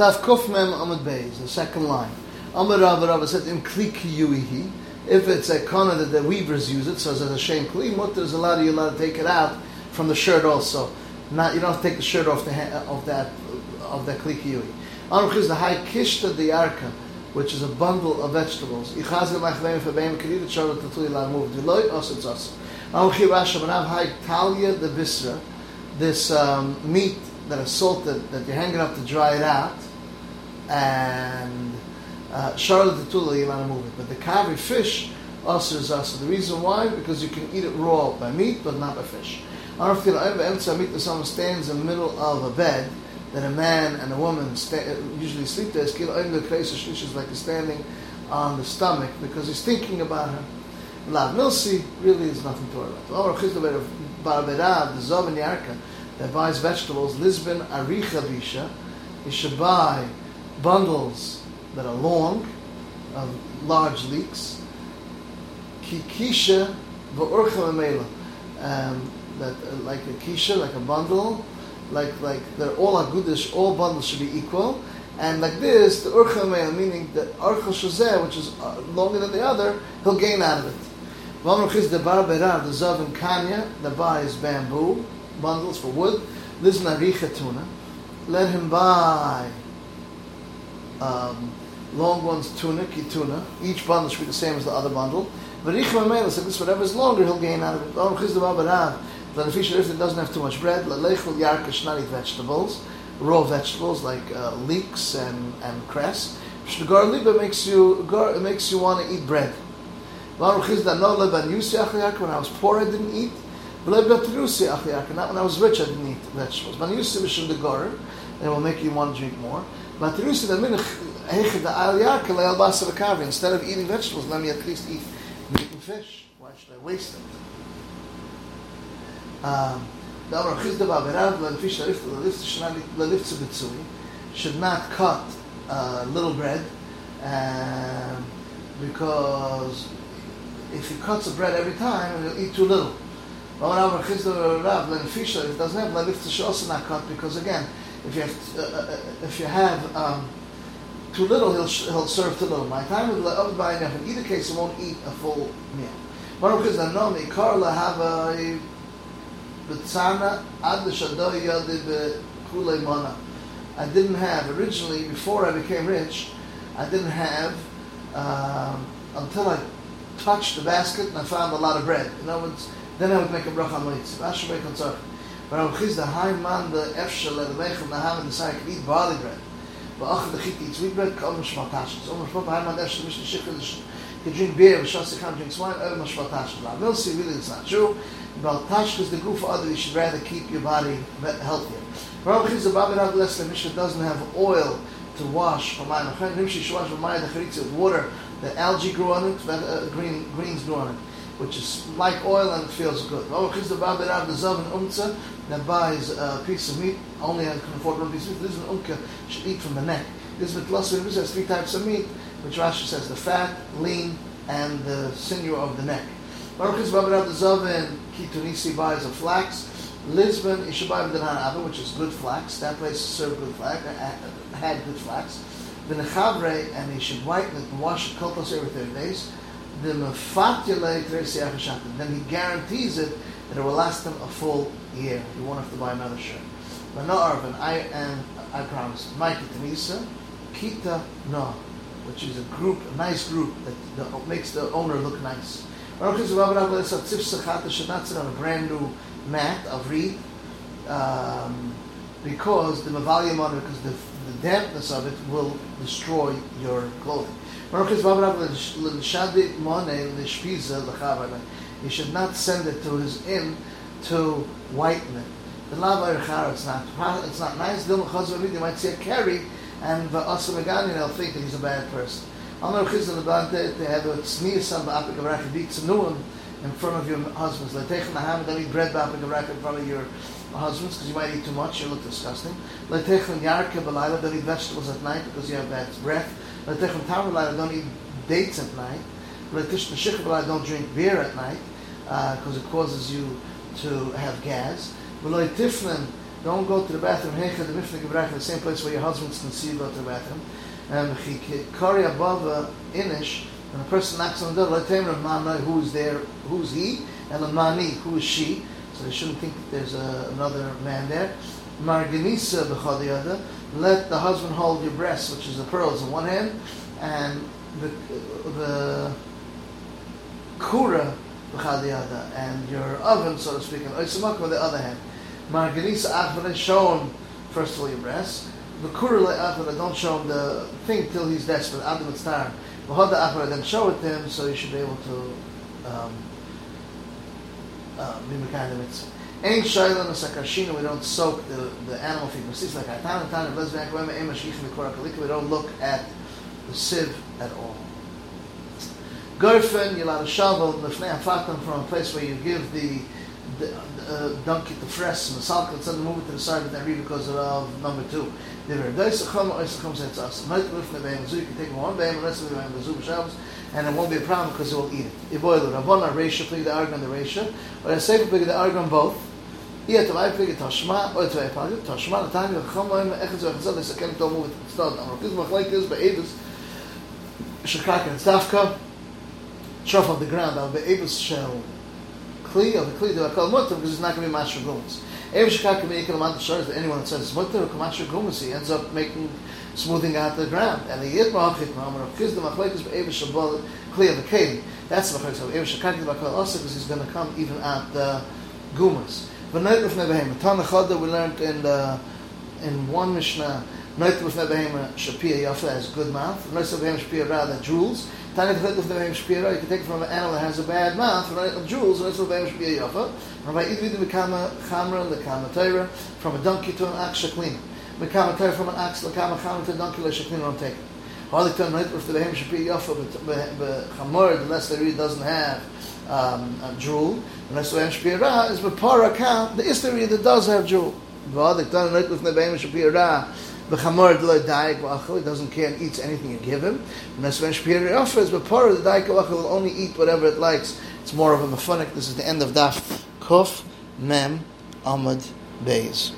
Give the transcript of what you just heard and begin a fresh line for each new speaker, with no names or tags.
Daf Kuf Mem Amud the second line. Amud Rav Rav said in Kli Kiyuihi, if it's a kana that the weavers use it, so as a shame kli, mutter is allowed you allowed to take it out from the shirt also. Not you don't have to take the shirt off the ha- of that of that kli kiyui. Aruch is the high kishta the arka, which is a bundle of vegetables. Ichaz lemachveim febeim kedid shor tatui la move deloy osit zas. Aruch Rasha manav high talia the visra, this um, meat that is salted that you're hanging up to dry it out, and uh, Charlotte the Tula, you want to move it. But the kavi fish also is. The reason why? Because you can eat it raw by meat, but not by fish. Ever meat that someone stands in the middle of a bed that a man and a woman sta- usually sleep there. Kilo the is like standing on the stomach because he's thinking about her. Lav milsi really is nothing to worry about. Or chizdaber barberad the zov and yarka that buys vegetables. Lisbon aricha bisha. You should buy bundles that are long, of large leeks. Kikisha v'urcha um, that uh, like a kisha, like a bundle, like like they're all agudish, all bundles should be equal. And like this, the urcha meaning the archa shazeh, which is uh, longer than the other, he'll gain out of it. V'amruch the bar berar, the zav and kanya, the bar is bamboo, bundles for wood. This is tuna. Let him buy um, long one's tuna, kituna. Each bundle should be the same as the other bundle. But said this, whatever is longer, he'll gain out of it. Oh, then if he doesn't have too much bread, lechul yarkish, not eat vegetables, raw vegetables like uh, leeks and, and cress. Shnagar liba makes you it makes you want to eat bread. When I was poor, I didn't eat. Not when I was rich, I didn't eat vegetables. But it will make you want to drink more. But Instead of eating vegetables, let me at least eat meat and fish. Why should I waste it? Um, should not cut uh, little bread um, because if he cuts the bread every time, he'll eat too little. Fish, it doesn't have lalif should also not cut because again, if you have uh, uh, if you have um, too little, he'll, he'll serve too little. My time with the by enough. In either case, he won't eat a full meal. Baruch is anomi kar lahava b'tzana ad l'shadoy yadi b'kulei mana. I didn't have originally before I became rich. I didn't have um, until I touched the basket and I found a lot of bread. In other words, then I would make a bracha on mitzvah. But I'm chiz the high man the efshel the Mechum weg en de hamen de eat barley bread. But ben. the chit eats wheat bread, wit ben kan ons maar tas. High man de efshel misschien schik dus. can drink beer, you should come drink wine, oh much But tash. We'll see really it's not true. About tash is the goof for other, you should rather keep your body healthier. Waarom gis de babin out less the mission doesn't have oil to wash for my friend him she wash for my the with water the algae grew on it, uh, green greens grew on it which is like oil and feels good. Umtza, that buys a piece of meat, only can afford one piece of meat. This is an unka should eat from the neck. This is Mitlasu has three types of meat, which Rashi says the fat, lean, and the sinew of the neck. Baruch is Babarab the Zavin, Kitunisi buys a flax. Lisbon, Ishabai B'dan which is good flax. That place served good flax, uh, had good flax. The Nechabre, and he should whiten it and wash it koltos every 30 days. The Then he guarantees it that it will last him a full year. You won't have to buy another shirt. But no Arvin, I and I promise. Mikey Tanisa, Kita No, which is a group, a nice group that, that makes the owner look nice. Should not sit on a brand new mat of reed um, because the it, because the, the dampness of it will destroy your clothing. He should not send it to his inn to whiten it. The lava it's not it's not nice. You might see a carry, and the asamagani they'll think that he's a bad person. Amar chizan about it, they have a tzmiyasam ba'apik avrak tznuim in front of your husbands. They take bread ba'apik avrak in front of your husbands because you might eat too much. You look disgusting. Take yarka b'layla, don't eat vegetables at night because you have bad breath. Take tamar don't eat dates at night. Don't drink beer at night because uh, it causes you to have gas. V'loy tiflen don't go to the bathroom. Hecha the the same place where your husband's conceived, go to the bathroom. And kari above inish, when a person knocks on the door, let him who's there, who's he, and lamani, who is she. So they shouldn't think there's a, another man there. Marganisa uh, b'chadiyada, let the husband hold your breast, which is the pearls in one hand, and the uh, the kura b'chadiyada, and your oven, so to speak, and oisamak with the other hand. Marganisa achvara shown first of all your breast. The kura achvara don't show him the thing till he's desperate. Adam mitzvah. V'hoda achvara then show it to him, so he should be able to. Um, uh, be mekayim mitzvah. Ain't shayla sakashina. We don't soak the, the animal. It's like atan atan lesbian kwema ema shichem kalika. We don't look at the sieve at all. Allowed to shovel lefnei afatam from a place where you give the, the uh, donkey the fresh and the salt and suddenly move it to the side of the read because of number two. The verdeis chum ois chum says us. Might lefnei beim zu. You can take one beim and rest of the beim the zu b'shavos and it won't be a problem because it will eat it. Iboilu Ravona Reisha plig the argon the Reisha, or a Sefer plig the argon both. Iya tavai plig Tashma or tavai plig Tashma. The time of Chamoim Echad Zechazad they second to move it. Start. Amrokiz Machlekes Be'evis Shakak and Stavka. Trough on the ground. Al Be'evis Shel Kli of the Kli I call Mutter because it's not going to be Mashra Gumas. Every Shakak a Lamant Shores that anyone that says Mutter or Kamashra Gumas he ends up making smoothing out the ground. And the Yitma Chitma, Rav Kizda Machlekes Be'evis Shabbat clear the cave. That's the Machlekes. So Evish Shakak Bakal also because he's going to come even at the Gumas. But Night with Nebehem. Tana Chada we learned in the in one Mishnah. Night with Nebehem Shapir Yafa has good mouth. Night with Nebehem Shapir Ra that drools. Tanya Night with Nebehem Shapir Ra you can take it from an animal that has a bad mouth. Of drools. Night with Nebehem Shapir Yafa. Rabbi Idvid Mekama Chamra Lekama Torah from a donkey to an ox Shaklina. Mekama from an ox Lekama Chamra to a donkey Shaklina don't take it. Hardly turn right if the behem should be yafa, but chamor, unless the reed doesn't have um, a drool, unless the behem should be ra, is bepara count the isteri that does have drool. Hardly turn right if the behem should be ra, the chamor the daik v'achol, he doesn't care and eats anything you give him. Unless the be yafa, is bepara the daik v'achol will only eat whatever it likes. It's more of a mephonik. This is the end of daf kuf mem amad beis.